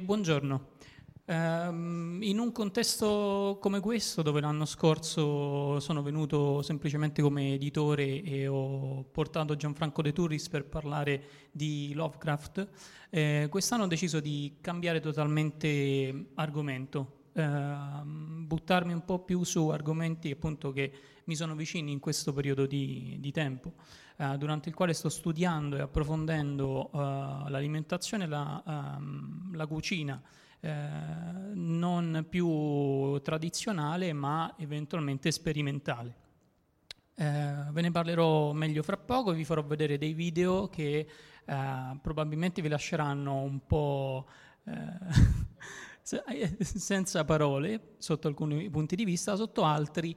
Buongiorno. Um, in un contesto come questo, dove l'anno scorso sono venuto semplicemente come editore e ho portato Gianfranco De Turris per parlare di Lovecraft, eh, quest'anno ho deciso di cambiare totalmente argomento, eh, buttarmi un po' più su argomenti appunto che mi sono vicini in questo periodo di, di tempo eh, durante il quale sto studiando e approfondendo eh, l'alimentazione la, um, la cucina eh, non più tradizionale ma eventualmente sperimentale. Eh, ve ne parlerò meglio fra poco, vi farò vedere dei video che eh, probabilmente vi lasceranno un po' senza parole sotto alcuni punti di vista, sotto altri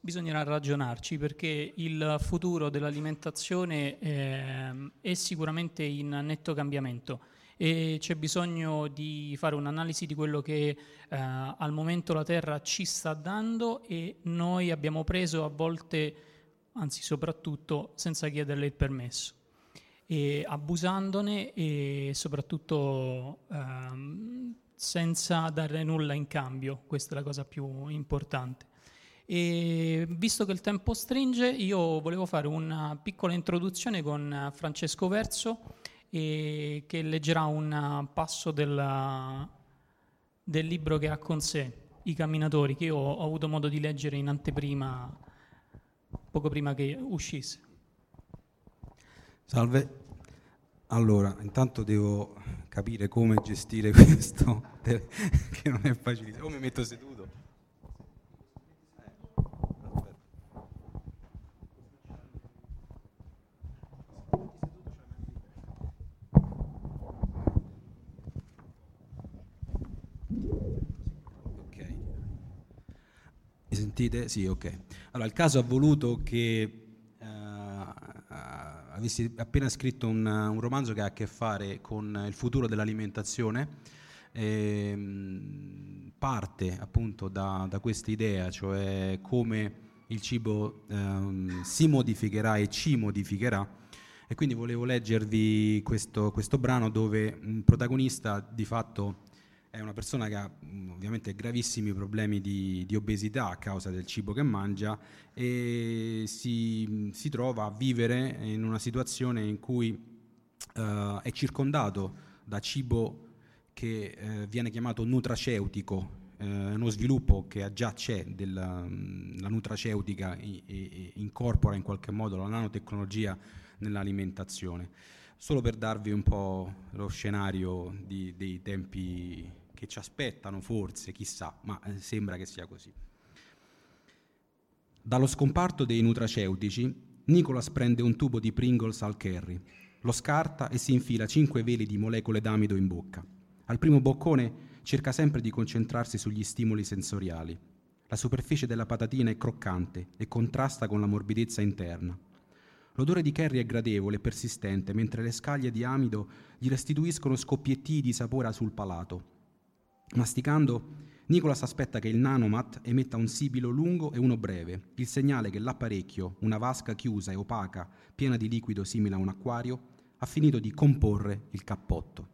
bisognerà ragionarci perché il futuro dell'alimentazione eh, è sicuramente in netto cambiamento e c'è bisogno di fare un'analisi di quello che eh, al momento la Terra ci sta dando e noi abbiamo preso a volte, anzi soprattutto, senza chiederle il permesso e abusandone e soprattutto ehm, senza dare nulla in cambio, questa è la cosa più importante. E visto che il tempo stringe, io volevo fare una piccola introduzione con Francesco Verso che leggerà un passo della, del libro che ha con sé, I camminatori, che io ho avuto modo di leggere in anteprima, poco prima che uscisse. Salve. Allora, intanto devo capire come gestire questo, che non è facilissimo. O mi metto seduto. Mi sentite? Sì, ok. Allora, il caso ha voluto che uh, avessi appena scritto un, un, romanzo che ha a che fare con il futuro dell'alimentazione. E, ehm, parte appunto da, da questa idea, cioè come il cibo um, si modificherà e ci modificherà. E quindi volevo leggervi questo, questo brano dove un protagonista di fatto è una persona che ha mm, ovviamente gravissimi problemi di, di, obesità a causa del cibo che mangia e si, si trova a vivere in una situazione in cui uh, è circondato da cibo che uh, viene chiamato nutraceutico, uh, uno sviluppo che già c'è della mm, nutraceutica e, e incorpora in qualche modo la nanotecnologia nell'alimentazione. Solo per darvi un po' lo scenario di, dei tempi che ci aspettano, forse, chissà, ma eh, sembra che sia così. Dallo scomparto dei nutraceutici, Nicholas prende un tubo di Pringles al curry, lo scarta e si infila cinque veli di molecole d'amido in bocca. Al primo boccone cerca sempre di concentrarsi sugli stimoli sensoriali. La superficie della patatina è croccante e contrasta con la morbidezza interna. L'odore di curry è gradevole e persistente, mentre le scaglie di amido gli restituiscono scoppiettii di sapore sul palato. Masticando, Nicolas aspetta che il nanomat emetta un sibilo lungo e uno breve, il segnale che l'apparecchio, una vasca chiusa e opaca, piena di liquido simile a un acquario, ha finito di comporre il cappotto.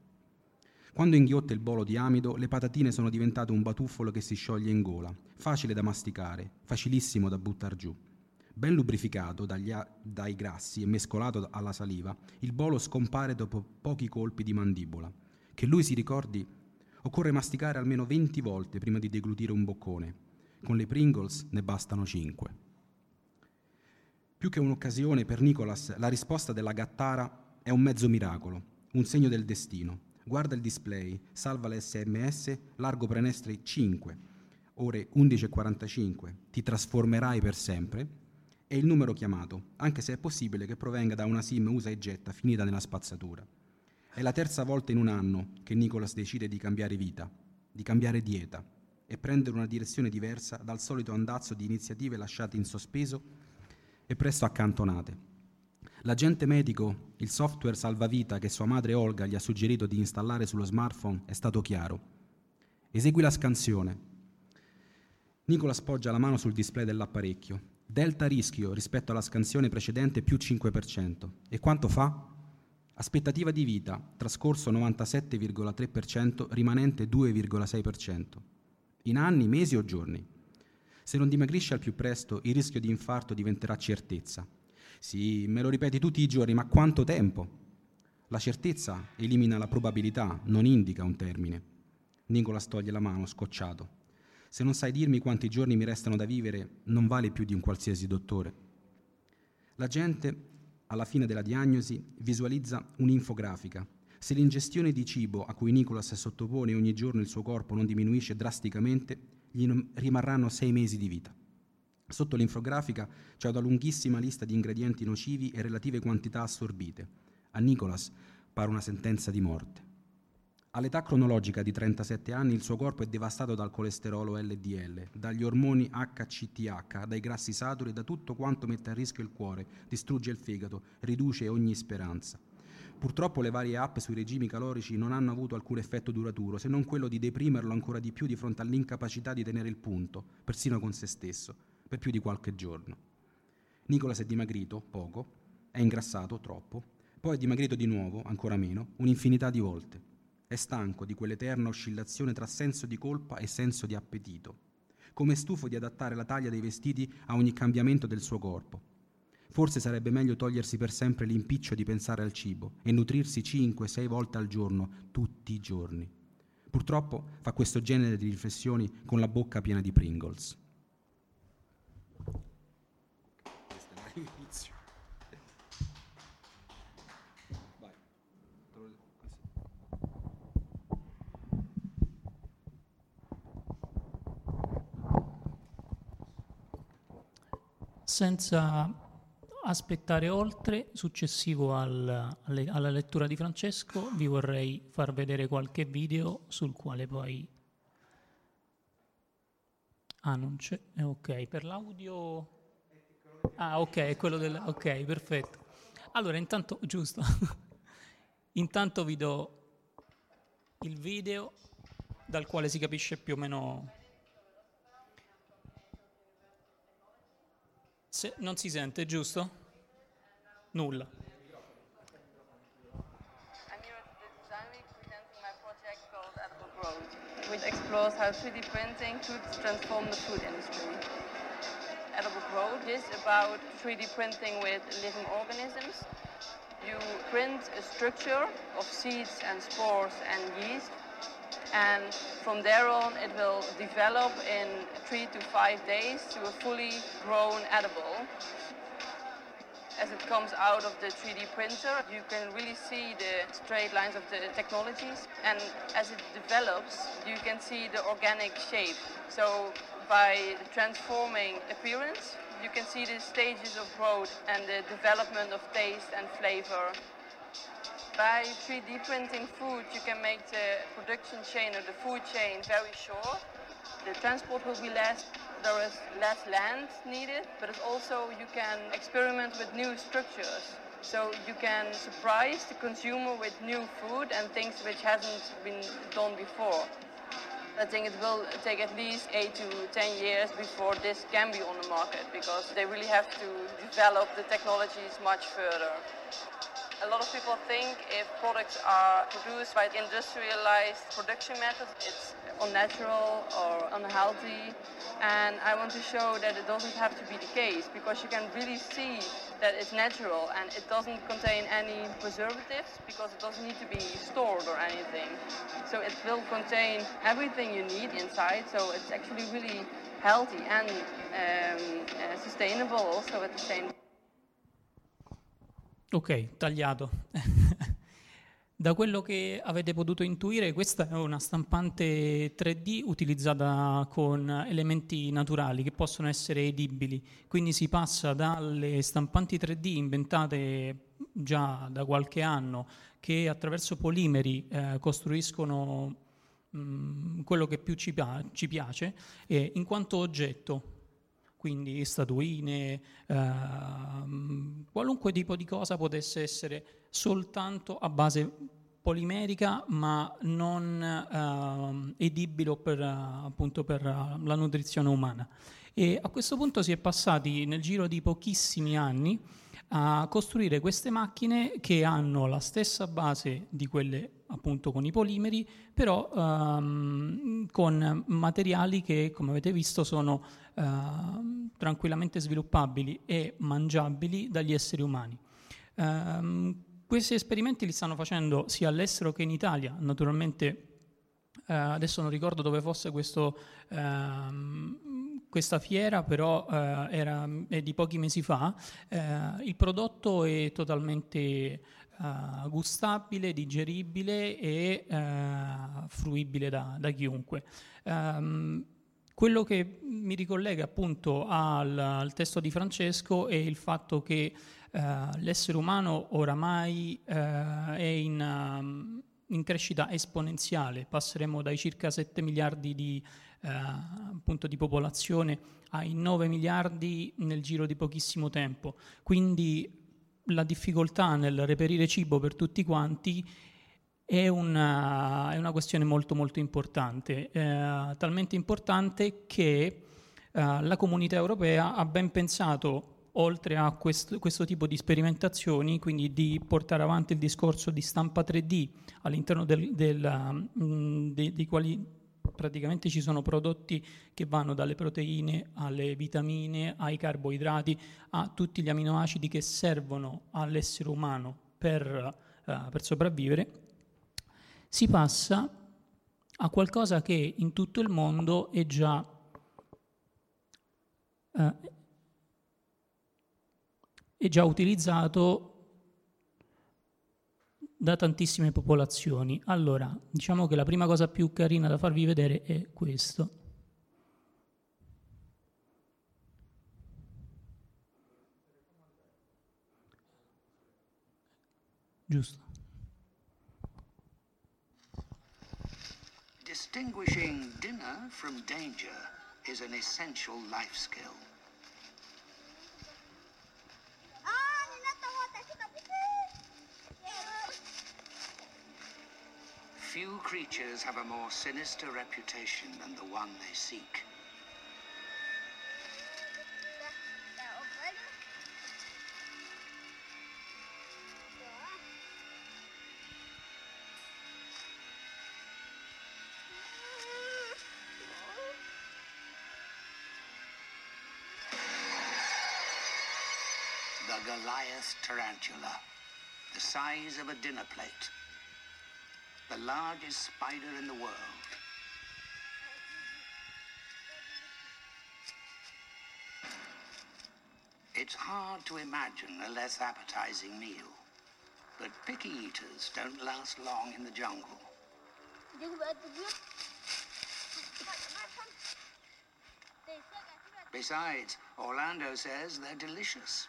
Quando inghiotte il bolo di amido, le patatine sono diventate un batuffolo che si scioglie in gola, facile da masticare, facilissimo da buttare giù. Ben lubrificato dagli, dai grassi e mescolato alla saliva, il bolo scompare dopo pochi colpi di mandibola. Che lui si ricordi Occorre masticare almeno 20 volte prima di deglutire un boccone. Con le Pringles ne bastano 5. Più che un'occasione per Nicholas, la risposta della gattara è un mezzo miracolo, un segno del destino. Guarda il display, salva l'SMS, largo prenestre 5, ore 11.45, ti trasformerai per sempre, e il numero chiamato, anche se è possibile che provenga da una SIM usa e getta finita nella spazzatura. È la terza volta in un anno che Nicholas decide di cambiare vita, di cambiare dieta e prendere una direzione diversa dal solito andazzo di iniziative lasciate in sospeso e presto accantonate. L'agente medico, il software salvavita che sua madre Olga gli ha suggerito di installare sullo smartphone è stato chiaro. Esegui la scansione. Nicolas poggia la mano sul display dell'apparecchio. Delta rischio rispetto alla scansione precedente più 5%. E quanto fa? Aspettativa di vita, trascorso 97,3%, rimanente 2,6%. In anni, mesi o giorni. Se non dimagrisce al più presto, il rischio di infarto diventerà certezza. Sì, me lo ripeti tutti i giorni, ma quanto tempo? La certezza elimina la probabilità, non indica un termine. Nicolas toglie la mano, scocciato. Se non sai dirmi quanti giorni mi restano da vivere, non vale più di un qualsiasi dottore. La gente alla fine della diagnosi, visualizza un'infografica. Se l'ingestione di cibo a cui Nicolas sottopone ogni giorno il suo corpo non diminuisce drasticamente, gli rimarranno sei mesi di vita. Sotto l'infografica c'è una lunghissima lista di ingredienti nocivi e relative quantità assorbite. A Nicolas pare una sentenza di morte. All'età cronologica di 37 anni il suo corpo è devastato dal colesterolo LDL, dagli ormoni HCTH, dai grassi saturi e da tutto quanto mette a rischio il cuore, distrugge il fegato, riduce ogni speranza. Purtroppo le varie app sui regimi calorici non hanno avuto alcun effetto duraturo, se non quello di deprimerlo ancora di più di fronte all'incapacità di tenere il punto, persino con se stesso, per più di qualche giorno. Nicolas è dimagrito, poco, è ingrassato, troppo, poi è dimagrito di nuovo, ancora meno, un'infinità di volte. È stanco di quell'eterna oscillazione tra senso di colpa e senso di appetito, come stufo di adattare la taglia dei vestiti a ogni cambiamento del suo corpo. Forse sarebbe meglio togliersi per sempre l'impiccio di pensare al cibo e nutrirsi 5-6 volte al giorno, tutti i giorni. Purtroppo fa questo genere di riflessioni con la bocca piena di Pringles. Senza aspettare oltre, successivo al, alle, alla lettura di Francesco, vi vorrei far vedere qualche video sul quale poi Ah, non c'è. Eh, ok, per l'audio. Ah, ok, è quello del. Ok, perfetto. Allora, intanto, giusto. intanto vi do il video dal quale si capisce più o meno. Se, non si sente, giusto? Nulla. which explores how 3D printing could transform the food industry. Edible Growth is about 3D printing with living organisms. You print a structure of seeds and spores and yeast, and from there on it will develop in three to five days to a fully grown edible as it comes out of the 3D printer, you can really see the straight lines of the technologies. And as it develops, you can see the organic shape. So by transforming appearance, you can see the stages of growth and the development of taste and flavor. By 3D printing food, you can make the production chain or the food chain very short. The transport will be less, there is less land needed, but it's also you can experiment with new structures. So you can surprise the consumer with new food and things which hasn't been done before. I think it will take at least eight to ten years before this can be on the market because they really have to develop the technologies much further. A lot of people think if products are produced by industrialized production methods, it's unnatural or unhealthy. And I want to show that it doesn't have to be the case because you can really see that it's natural and it doesn't contain any preservatives because it doesn't need to be stored or anything. So it will contain everything you need inside. So it's actually really healthy and um, uh, sustainable also at the same time. Ok, tagliato. da quello che avete potuto intuire, questa è una stampante 3D utilizzata con elementi naturali che possono essere edibili. Quindi si passa dalle stampanti 3D inventate già da qualche anno che attraverso polimeri eh, costruiscono mh, mm, quello che più ci, pia- ci piace e in quanto oggetto quindi statuine, ehm, qualunque tipo di cosa potesse essere soltanto a base polimerica ma non ehm, edibile per, appunto per la nutrizione umana. E a questo punto si è passati nel giro di pochissimi anni a costruire queste macchine che hanno la stessa base di quelle appunto con i polimeri, però ehm, con materiali che, come avete visto, sono ehm, tranquillamente sviluppabili e mangiabili dagli esseri umani. Ehm, questi esperimenti li stanno facendo sia all'estero che in Italia, naturalmente eh, adesso non ricordo dove fosse questo, ehm, questa fiera, però eh, era, è di pochi mesi fa. Eh, il prodotto è totalmente eh, gustabile, digeribile e eh, fruibile da, da chiunque. Um, quello che mi ricollega appunto al, al, testo di Francesco è il fatto che uh, l'essere umano oramai uh, è in, um, in crescita esponenziale, passeremo dai circa 7 miliardi di, appunto di popolazione ai 9 miliardi nel giro di pochissimo tempo. Quindi la difficoltà nel reperire cibo per tutti quanti è una, è una questione molto molto importante, eh, talmente importante che eh, la comunità europea ha ben pensato oltre a questo, questo, tipo di sperimentazioni, quindi di portare avanti il discorso di stampa 3D all'interno del, del, um, de, dei quali praticamente ci sono prodotti che vanno dalle proteine alle vitamine, ai carboidrati, a tutti gli aminoacidi che servono all'essere umano per, uh, per sopravvivere, si passa a qualcosa che in tutto il mondo è già uh, è già utilizzato da tantissime popolazioni. Allora, diciamo che la prima cosa più carina da farvi vedere è questo. Giusto. Distinguishing dinner from danger is an essential life skill. Few creatures have a more sinister reputation than the one they seek. The Goliath tarantula, the size of a dinner plate. The largest spider in the world. It's hard to imagine a less appetizing meal. But picky eaters don't last long in the jungle. Besides, Orlando says they're delicious.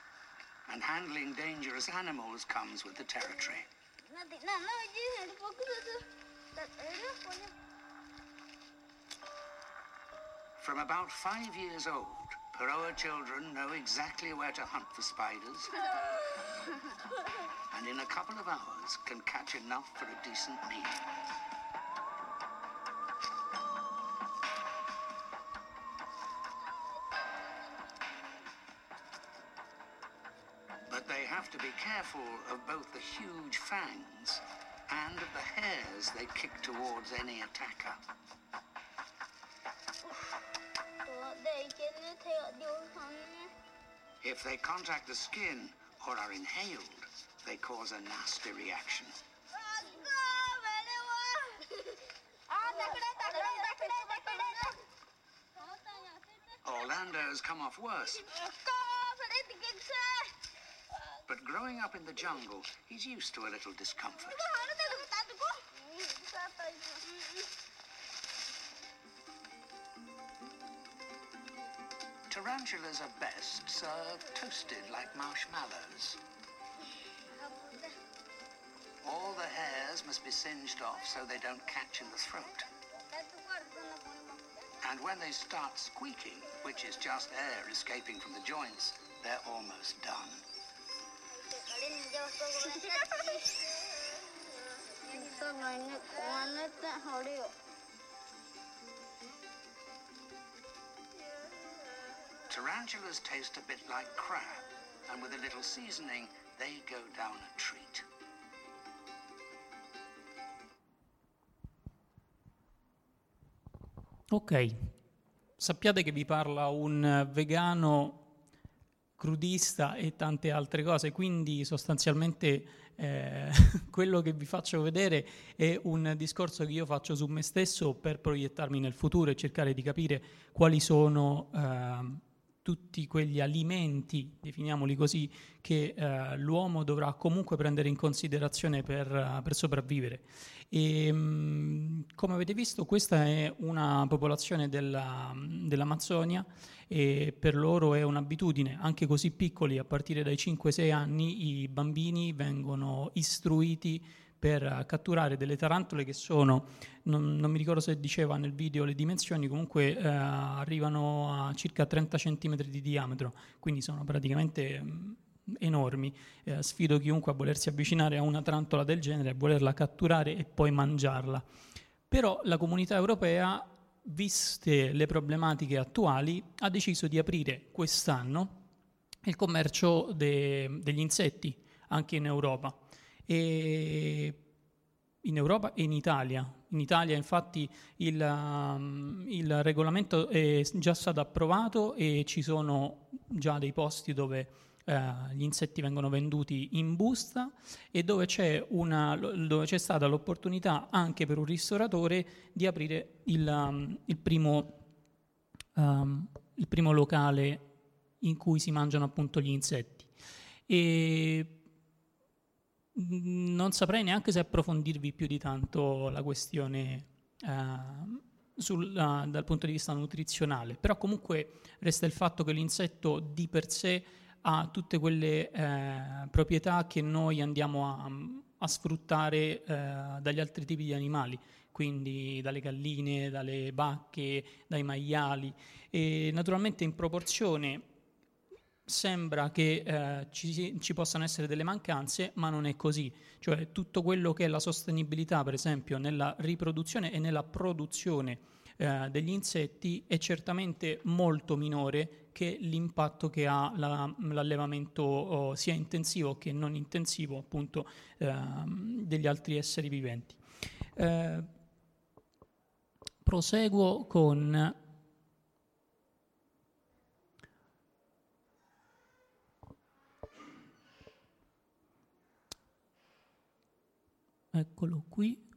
And handling dangerous animals comes with the territory. From about five years old, Paroa children know exactly where to hunt for spiders. and in a couple of hours can catch enough for a decent meal. But they have to be careful of both the huge fangs and of the hairs they kick towards any attacker. If they contact the skin or are inhaled, they cause a nasty reaction. Orlando's come off worse. Growing up in the jungle, he's used to a little discomfort. Tarantulas are best served toasted like marshmallows. All the hairs must be singed off so they don't catch in the throat. And when they start squeaking, which is just air escaping from the joints, they're almost done. Tarantulas taste a bit like crab, and with a little seasoning, they go down a treat. Ok, sappiate che vi parla un vegano crudista e tante altre cose, quindi sostanzialmente eh, quello che vi faccio vedere è un discorso che io faccio su me stesso per proiettarmi nel futuro e cercare di capire quali sono eh, tutti quegli alimenti, definiamoli così, che eh, l'uomo dovrà comunque prendere in considerazione per, uh, per sopravvivere. E, mh, come avete visto, questa è una popolazione della, dell'Amazzonia e per loro è un'abitudine, anche così piccoli, a partire dai 5-6 anni, i bambini vengono istruiti per catturare delle tarantole che sono, non, non, mi ricordo se diceva nel video le dimensioni, comunque eh, arrivano a circa 30 cm di diametro, quindi sono praticamente mh, enormi. Eh, sfido chiunque a volersi avvicinare a una tarantola del genere, a volerla catturare e poi mangiarla. Però la comunità europea, viste le problematiche attuali, ha deciso di aprire quest'anno il commercio de- degli insetti anche in Europa e in Europa e in Italia. In Italia infatti il, um, il, regolamento è già stato approvato e ci sono già dei posti dove uh, gli insetti vengono venduti in busta e dove c'è, una, dove c'è, stata l'opportunità anche per un ristoratore di aprire il, um, il, primo, um, il primo locale in cui si mangiano appunto gli insetti. E non saprei neanche se approfondirvi più di tanto la questione uh, sul, uh, dal punto di vista nutrizionale, però comunque resta il fatto che l'insetto di per sé ha tutte quelle uh, proprietà che noi andiamo a, a sfruttare dagli altri tipi di animali, quindi dalle galline, dalle bacche, dai maiali. E naturalmente in proporzione sembra che eh, ci, ci, possano essere delle mancanze, ma non è così. Cioè tutto quello che è la sostenibilità, per esempio, nella riproduzione e nella produzione eh, degli insetti è certamente molto minore che l'impatto che ha la, l'allevamento oh, sia intensivo che non intensivo appunto eh, degli altri esseri viventi. Eh, proseguo con Eccolo qui.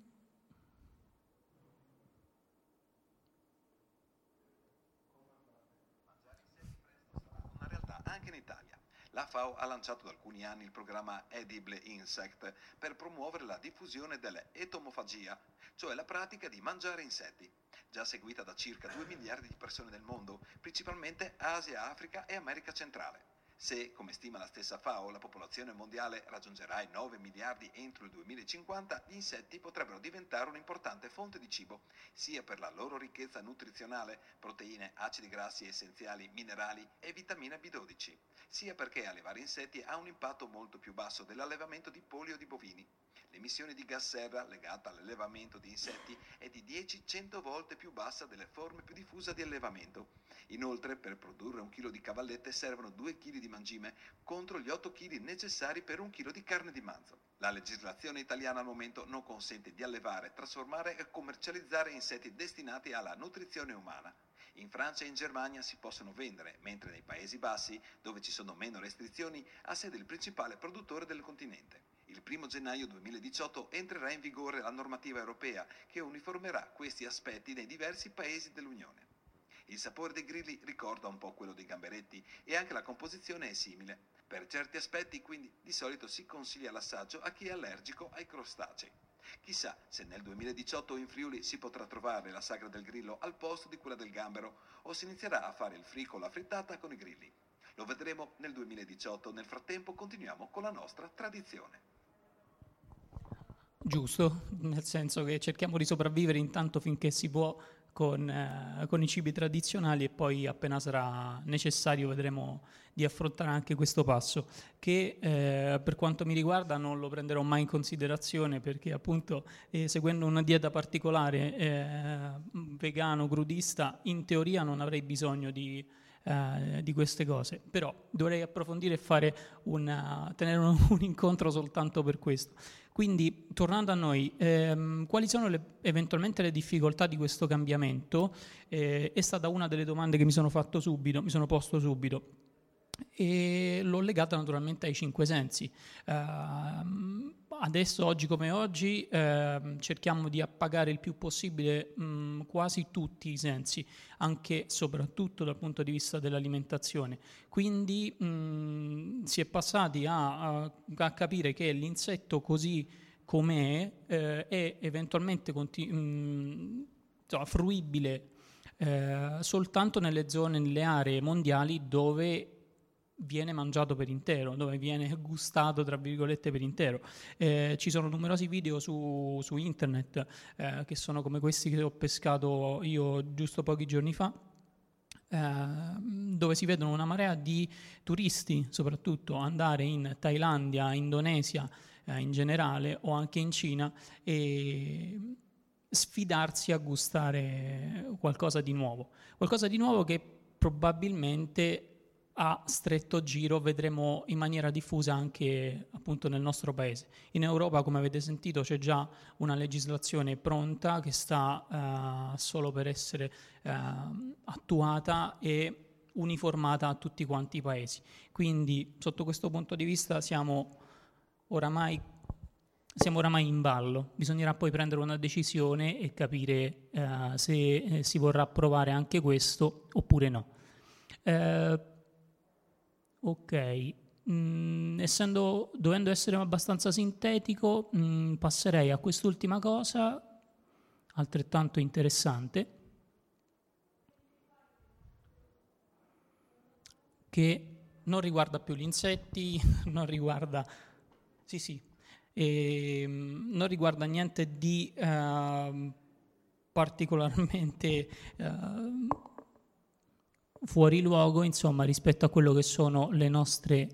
Anche in Italia. La FAO ha lanciato da alcuni anni il programma Edible Insect per promuovere la diffusione dell'etomofagia, cioè la pratica di mangiare insetti, già seguita da circa 2 miliardi di persone nel mondo, principalmente Asia, Africa e America centrale. Se, come stima la stessa FAO, la popolazione mondiale raggiungerà i 9 miliardi entro il 2050, gli insetti potrebbero diventare un'importante fonte di cibo, sia per la loro ricchezza nutrizionale, proteine, acidi grassi essenziali, minerali e vitamina B12, sia perché allevare insetti ha un impatto molto più basso dell'allevamento di polio di bovini. L'emissione di gas serra legata all'allevamento di insetti è di 10-100 volte più bassa delle forme più diffuse di allevamento. Inoltre, per produrre un chilo di cavallette servono 2 kg di mangime contro gli 8 kg necessari per un chilo di carne di manzo. La legislazione italiana al momento non consente di allevare, trasformare e commercializzare insetti destinati alla nutrizione umana. In Francia e in Germania si possono vendere, mentre nei Paesi Bassi, dove ci sono meno restrizioni, ha sede il principale produttore del continente. Il 1 gennaio 2018 entrerà in vigore la normativa europea che uniformerà questi aspetti nei diversi paesi dell'Unione. Il sapore dei grilli ricorda un po' quello dei gamberetti e anche la composizione è simile. Per certi aspetti quindi di solito si consiglia l'assaggio a chi è allergico ai crostacei. Chissà se nel 2018 in Friuli si potrà trovare la sagra del grillo al posto di quella del gambero o si inizierà a fare il frico la frittata con i grilli. Lo vedremo nel 2018, nel frattempo continuiamo con la nostra tradizione. Giusto, nel senso che cerchiamo di sopravvivere intanto finché si può con, eh, con, i cibi tradizionali e poi appena sarà necessario vedremo di affrontare anche questo passo che eh, per quanto mi riguarda non lo prenderò mai in considerazione perché appunto eh, seguendo una dieta particolare eh, vegano, crudista, in teoria non avrei bisogno di eh, di queste cose. Però dovrei approfondire e fare una, tenere un, un, incontro soltanto per questo. Quindi, tornando a noi, ehm, quali sono le, eventualmente le difficoltà di questo cambiamento? Eh, è stata una delle domande che mi sono fatto subito, mi sono posto subito e l'ho legata naturalmente ai cinque sensi. Uh, adesso, oggi come oggi, uh, cerchiamo di appagare il più possibile mh, quasi tutti i sensi, anche e soprattutto dal punto di vista dell'alimentazione. Quindi mh, si è passati a, a, a, capire che l'insetto così com'è eh, è eventualmente conti- mh, insomma, fruibile eh, soltanto nelle zone, nelle aree mondiali dove viene mangiato per intero, dove viene gustato tra virgolette per intero. Eh, ci sono numerosi video su, su internet eh, che sono come questi che ho pescato io giusto pochi giorni fa. Eh, dove si vedono una marea di turisti, soprattutto andare in Thailandia, Indonesia eh, in generale o anche in Cina e sfidarsi a gustare qualcosa di nuovo, qualcosa di nuovo che probabilmente a stretto giro vedremo in maniera diffusa anche appunto nel nostro paese. In Europa, come avete sentito, c'è già una legislazione pronta che sta uh, solo per essere uh, attuata e uniformata a tutti quanti i paesi. Quindi, sotto questo punto di vista, siamo oramai, siamo oramai in ballo. Bisognerà poi prendere una decisione e capire uh, se eh, si vorrà approvare anche questo oppure no. Ok, mm, essendo, dovendo essere abbastanza sintetico, mm, passerei a quest'ultima cosa, altrettanto interessante, che non riguarda più gli insetti, non riguarda... Sì, sì, e, mm, non riguarda niente di uh, particolarmente eh, fuori luogo insomma, rispetto a quello che sono le nostre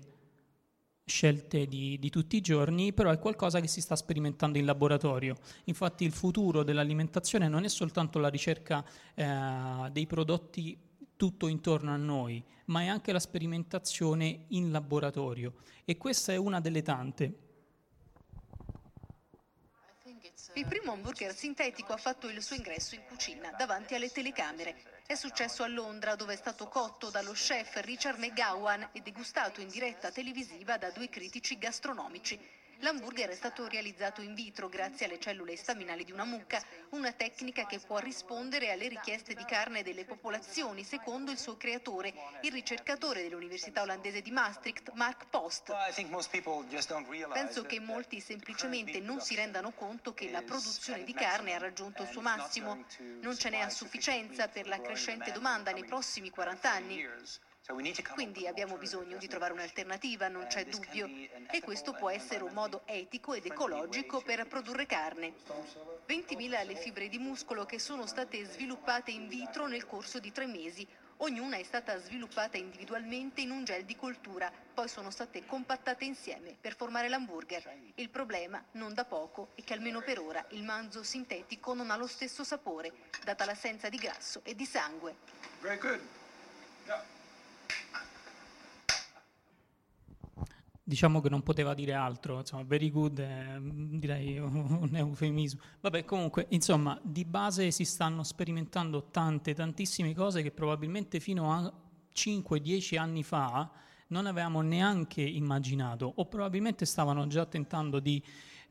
scelte di, di, tutti i giorni, però è qualcosa che si sta sperimentando in laboratorio. Infatti il futuro dell'alimentazione non è soltanto la ricerca eh, dei prodotti tutto intorno a noi, ma è anche la sperimentazione in laboratorio e questa è una delle tante. Il primo hamburger sintetico ha fatto il suo ingresso in cucina, davanti alle telecamere. È successo a Londra, dove è stato cotto dallo chef Richard McGowan e degustato in diretta televisiva da due critici gastronomici. L'hamburger è stato realizzato in vitro grazie alle cellule staminali di una mucca, una tecnica che può rispondere alle richieste di carne delle popolazioni, secondo il suo creatore, il ricercatore dell'Università olandese di Maastricht, Mark Post. Penso che molti semplicemente non si rendano conto che la produzione di carne ha raggiunto il suo massimo. Non ce n'è a sufficienza per la crescente domanda nei prossimi 40 anni. Quindi abbiamo bisogno di trovare un'alternativa, non c'è dubbio, e questo può essere un modo etico ed ecologico per produrre carne. 20.000 le fibre di muscolo che sono state sviluppate in vitro nel corso di tre mesi. Ognuna è stata sviluppata individualmente in un gel di coltura, poi sono state compattate insieme per formare l'hamburger. Il problema, non da poco, è che almeno per ora il manzo sintetico non ha lo stesso sapore, data l'assenza di grasso e di sangue. Very good. Yeah. Diciamo che non poteva dire altro, insomma, very good è, direi un eufemismo. Vabbè, comunque, insomma, di base si stanno sperimentando tante, tantissime cose che probabilmente fino a 5-10 anni fa non avevamo neanche immaginato o probabilmente stavano già tentando di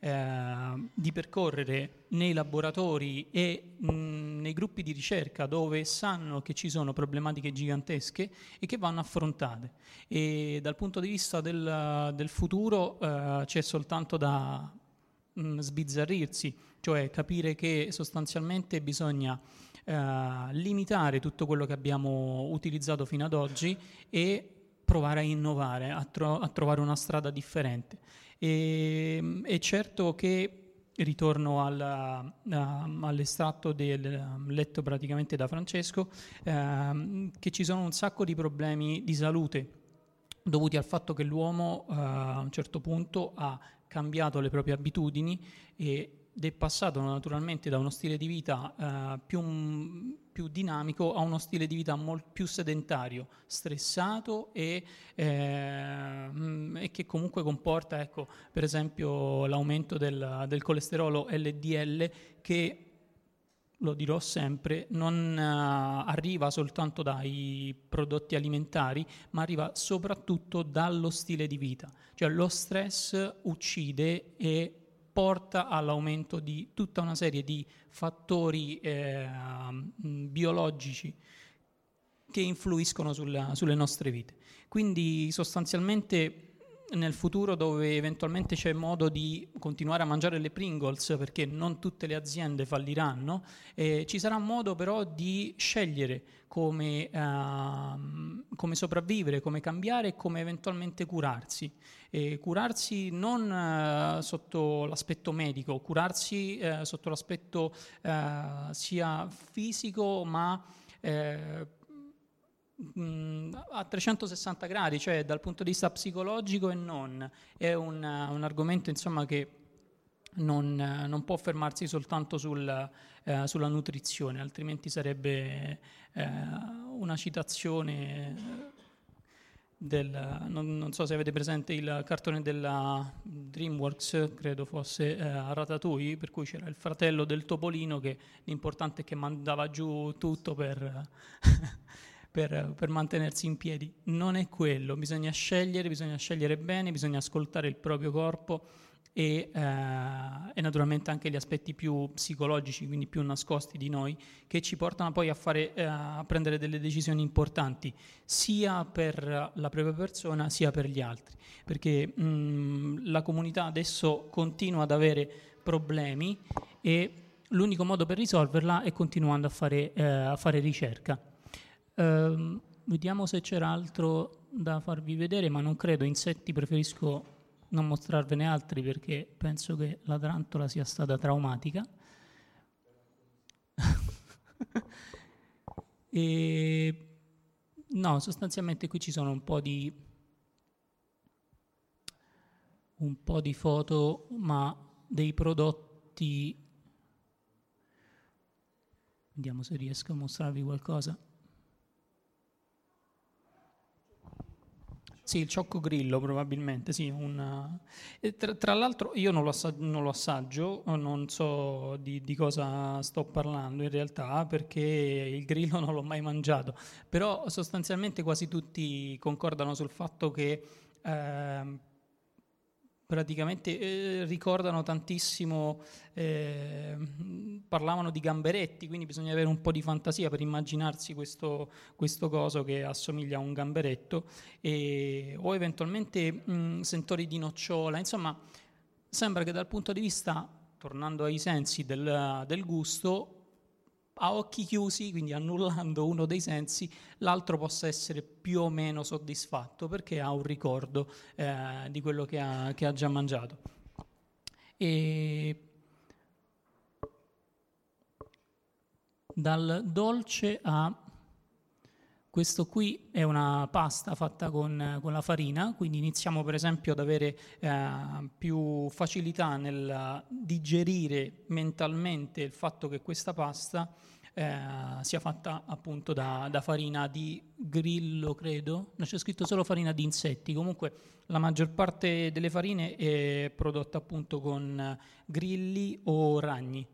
eh, di percorrere nei laboratori e mh, nei gruppi di ricerca dove sanno che ci sono problematiche gigantesche e che vanno affrontate. E dal punto di vista del, del futuro eh, c'è soltanto da mh, sbizzarrirsi, cioè capire che sostanzialmente bisogna eh, limitare tutto quello che abbiamo utilizzato fino ad oggi e provare a innovare, a, tro- a trovare una strada differente. E, ehm, è certo che ritorno alla, uh, all'estratto del, um, letto praticamente da Francesco, uh, che ci sono un sacco di problemi di salute dovuti al fatto che l'uomo uh, a un certo punto ha cambiato le proprie abitudini e è passato naturalmente da uno stile di vita uh, più, più, dinamico a uno stile di vita molto più sedentario, stressato e, eh, e che comunque comporta, ecco, per esempio, l'aumento del, del colesterolo LDL che lo dirò sempre, non uh, arriva soltanto dai prodotti alimentari, ma arriva soprattutto dallo stile di vita. Cioè lo stress uccide e porta all'aumento di tutta una serie di fattori eh, biologici che influiscono sulla, sulle nostre vite. Quindi sostanzialmente nel futuro dove eventualmente c'è modo di continuare a mangiare le Pringles perché non tutte le aziende falliranno, eh, ci sarà modo però di scegliere come, uh, come sopravvivere, come cambiare e come eventualmente curarsi. E curarsi non uh, sotto l'aspetto medico, curarsi uh, sotto l'aspetto uh, sia fisico ma eh, a 360 gradi, cioè dal punto di vista psicologico e non. È un, un argomento insomma, che non, non, può fermarsi soltanto sul, eh, sulla nutrizione, altrimenti sarebbe eh, una citazione del, non, non, so se avete presente il cartone della DreamWorks, credo fosse eh, Ratatouille, per cui c'era il fratello del topolino che l'importante è che mandava giù tutto per, per, per, mantenersi in piedi. Non è quello, bisogna scegliere, bisogna scegliere bene, bisogna ascoltare il proprio corpo e, eh, e, naturalmente anche gli aspetti più psicologici, quindi più nascosti di noi, che ci portano poi a, fare, eh, a prendere delle decisioni importanti, sia per la propria persona sia per gli altri, perché mh, la comunità adesso continua ad avere problemi e l'unico modo per risolverla è continuando a fare, eh, a fare ricerca. Uh, vediamo se c'era altro da farvi vedere, ma non credo. Insetti preferisco non mostrarvene altri perché penso che la tarantola sia stata traumatica. E no, sostanzialmente qui ci sono un po' di un po' di foto, ma dei prodotti. Vediamo se riesco a mostrarvi qualcosa. Sì, il ciocco grillo probabilmente, sì. Una... Tra, tra, l'altro io non lo, assag- non lo, assaggio, non so di, di, cosa sto parlando in realtà perché il grillo non l'ho mai mangiato, però sostanzialmente quasi tutti concordano sul fatto che eh, praticamente eh, ricordano tantissimo, eh, parlavano di gamberetti, quindi bisogna avere un po' di fantasia per immaginarsi questo, questo coso che assomiglia a un gamberetto, e, o eventualmente mh, sentori di nocciola, insomma sembra che dal punto di vista, tornando ai sensi del, del gusto, a occhi chiusi, quindi annullando uno dei sensi, l'altro possa essere più o meno soddisfatto perché ha un ricordo eh, di quello che ha, che ha, già mangiato. E dal dolce a questo qui è una pasta fatta con, con, la farina, quindi iniziamo per esempio ad avere eh, più facilità nel digerire mentalmente il fatto che questa pasta eh, sia fatta appunto da, da, farina di grillo, credo. Non c'è scritto solo farina di insetti. Comunque la maggior parte delle farine è prodotta appunto con grilli o ragni.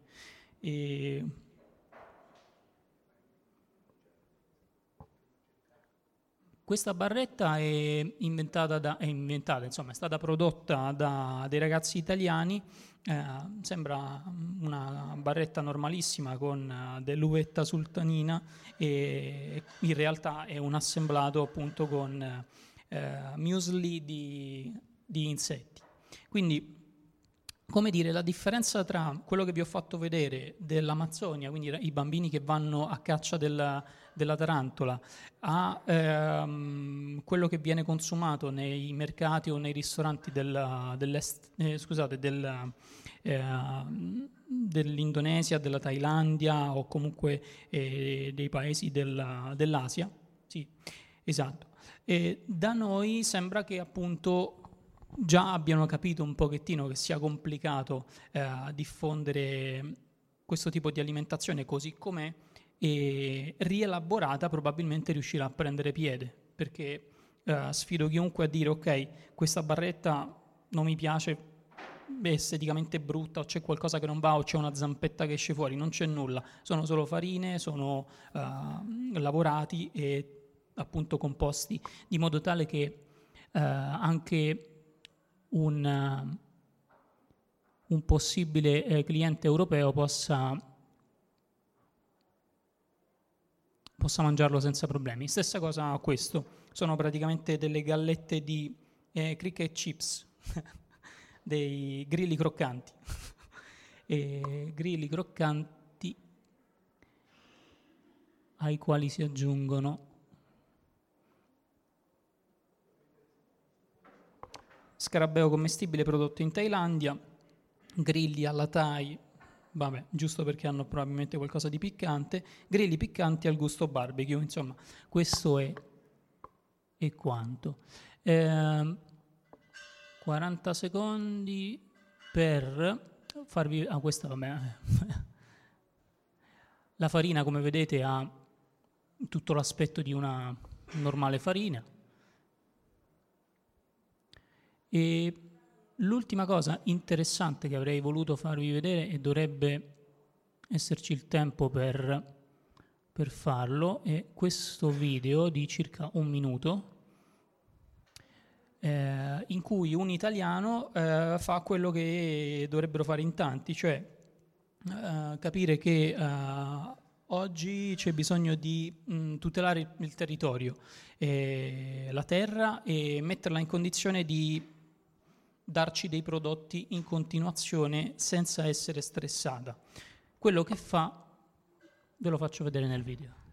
E Questa barretta è inventata, da, è inventata, insomma, è stata prodotta da dei ragazzi italiani, eh, sembra una barretta normalissima con uh, dell'uvetta sultanina e in realtà è un assemblato appunto con eh, muesli di, di insetti. Quindi come dire, la differenza tra quello che vi ho fatto vedere dell'Amazzonia, quindi i bambini che vanno a caccia della, della tarantola, a ehm, quello che viene consumato nei mercati o nei ristoranti della, eh, scusate, del, eh, dell'Indonesia, della Thailandia o comunque eh, dei paesi della, dell'Asia. Sì, esatto. E da noi sembra che appunto già abbiano capito un pochettino che sia complicato eh, diffondere questo tipo di alimentazione così com'è e rielaborata probabilmente riuscirà a prendere piede perché eh, sfido chiunque a dire ok questa barretta non mi piace è esteticamente brutta o c'è qualcosa che non va o c'è una zampetta che esce fuori non c'è nulla. Sono solo farine sono uh, lavorati e appunto composti di modo tale che uh, anche un, eh, un possibile eh, cliente europeo possa, possa mangiarlo senza problemi. Stessa cosa a questo, sono praticamente delle gallette di eh, cricket chips, dei grilli croccanti. e grilli croccanti ai quali si aggiungono scarabeo commestibile prodotto in Thailandia, grilli alla Thai, vabbè, giusto perché hanno probabilmente qualcosa di piccante, grilli piccanti al gusto barbecue, insomma, questo è, è quanto. Eh, 40 secondi per farvi... Ah, questa vabbè. La farina, come vedete, ha tutto l'aspetto di una normale farina e l'ultima cosa interessante che avrei voluto farvi vedere e dovrebbe esserci il tempo per, per farlo è questo video di circa un minuto eh, in cui un italiano eh, fa quello che dovrebbero fare in tanti, cioè eh, capire che eh, oggi c'è bisogno di mh, tutelare il, il territorio, la terra e metterla in condizione di darci dei prodotti in continuazione senza essere stressata. Quello che fa ve lo faccio vedere nel video.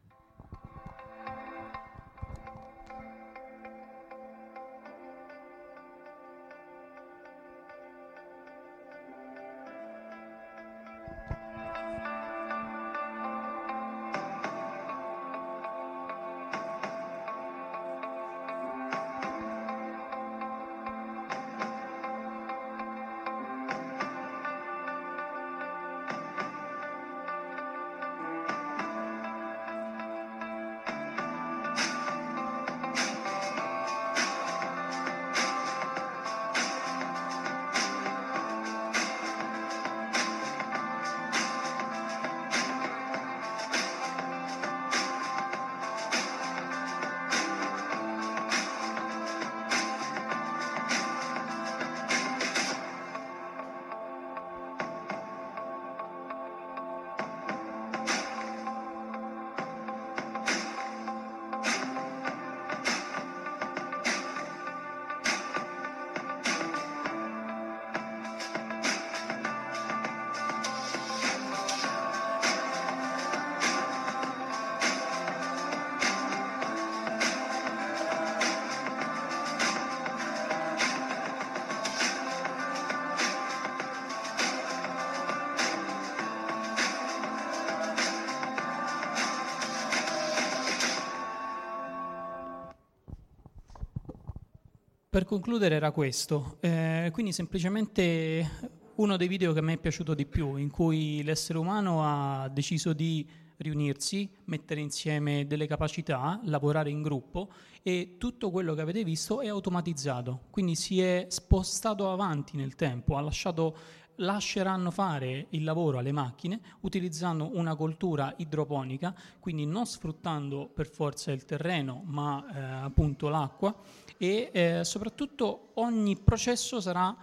Per concludere era questo, eh, quindi semplicemente uno dei video che a me è piaciuto di più, in cui l'essere umano ha deciso di riunirsi, mettere insieme delle capacità, lavorare in gruppo e tutto quello che avete visto è automatizzato, quindi si è spostato avanti nel tempo, ha lasciato lasceranno fare il lavoro alle macchine utilizzando una coltura idroponica, quindi non sfruttando per forza il terreno, ma eh, appunto l'acqua. E eh, soprattutto ogni processo sarà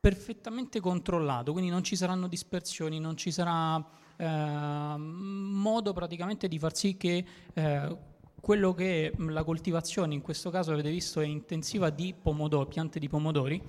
perfettamente controllato, quindi non ci saranno dispersioni, non ci sarà eh, modo praticamente di far sì che eh, quello che la coltivazione, in questo caso avete visto è intensiva di pomodori, piante di pomodori,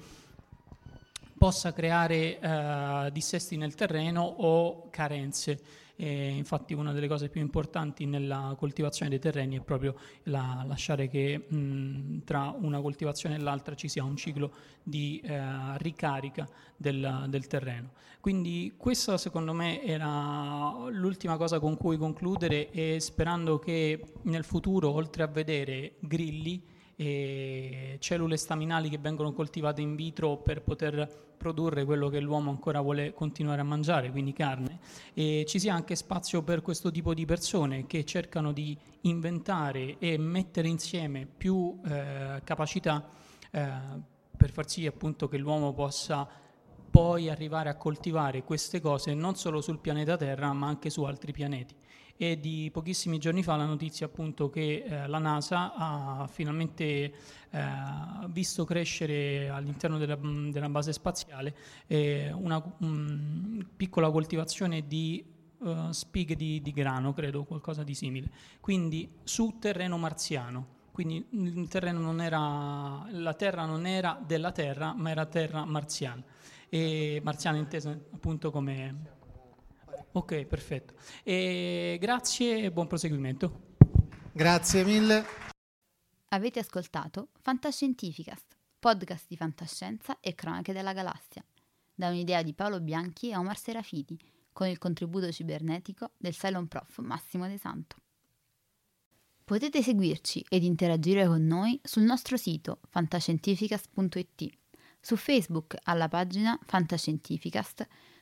possa creare eh, dissesti nel terreno o carenze. E infatti una delle cose più importanti nella coltivazione dei terreni è proprio la, lasciare che mh, tra una coltivazione e l'altra ci sia un ciclo di eh, ricarica del, del, terreno. Quindi questa secondo me era l'ultima cosa con cui concludere e sperando che nel futuro oltre a vedere grilli e cellule staminali che vengono coltivate in vitro per poter produrre quello che l'uomo ancora vuole continuare a mangiare, quindi carne, e ci sia anche spazio per questo tipo di persone che cercano di inventare e mettere insieme più eh, capacità eh, per far sì appunto che l'uomo possa poi arrivare a coltivare queste cose non solo sul pianeta Terra ma anche su altri pianeti e di pochissimi giorni fa la notizia appunto che eh, la NASA ha finalmente eh, visto crescere all'interno della, della base spaziale eh, una um, piccola coltivazione di uh, spighe di, di grano, credo, qualcosa di simile, quindi su terreno marziano. Quindi il terreno non era, la terra non era della terra, ma era terra marziana, e marziana intesa appunto come Ok, perfetto. E grazie e buon proseguimento. Grazie mille. Avete ascoltato Fantascientificast, podcast di fantascienza e cronache della galassia, da un'idea di Paolo Bianchi e Omar Serafiti, con il contributo cibernetico del Cylon Prof Massimo De Santo. Potete seguirci ed interagire con noi sul nostro sito fantascientificast.it, su Facebook alla pagina Fantascientificast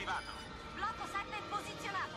attivato. Blocco 7 posizionato.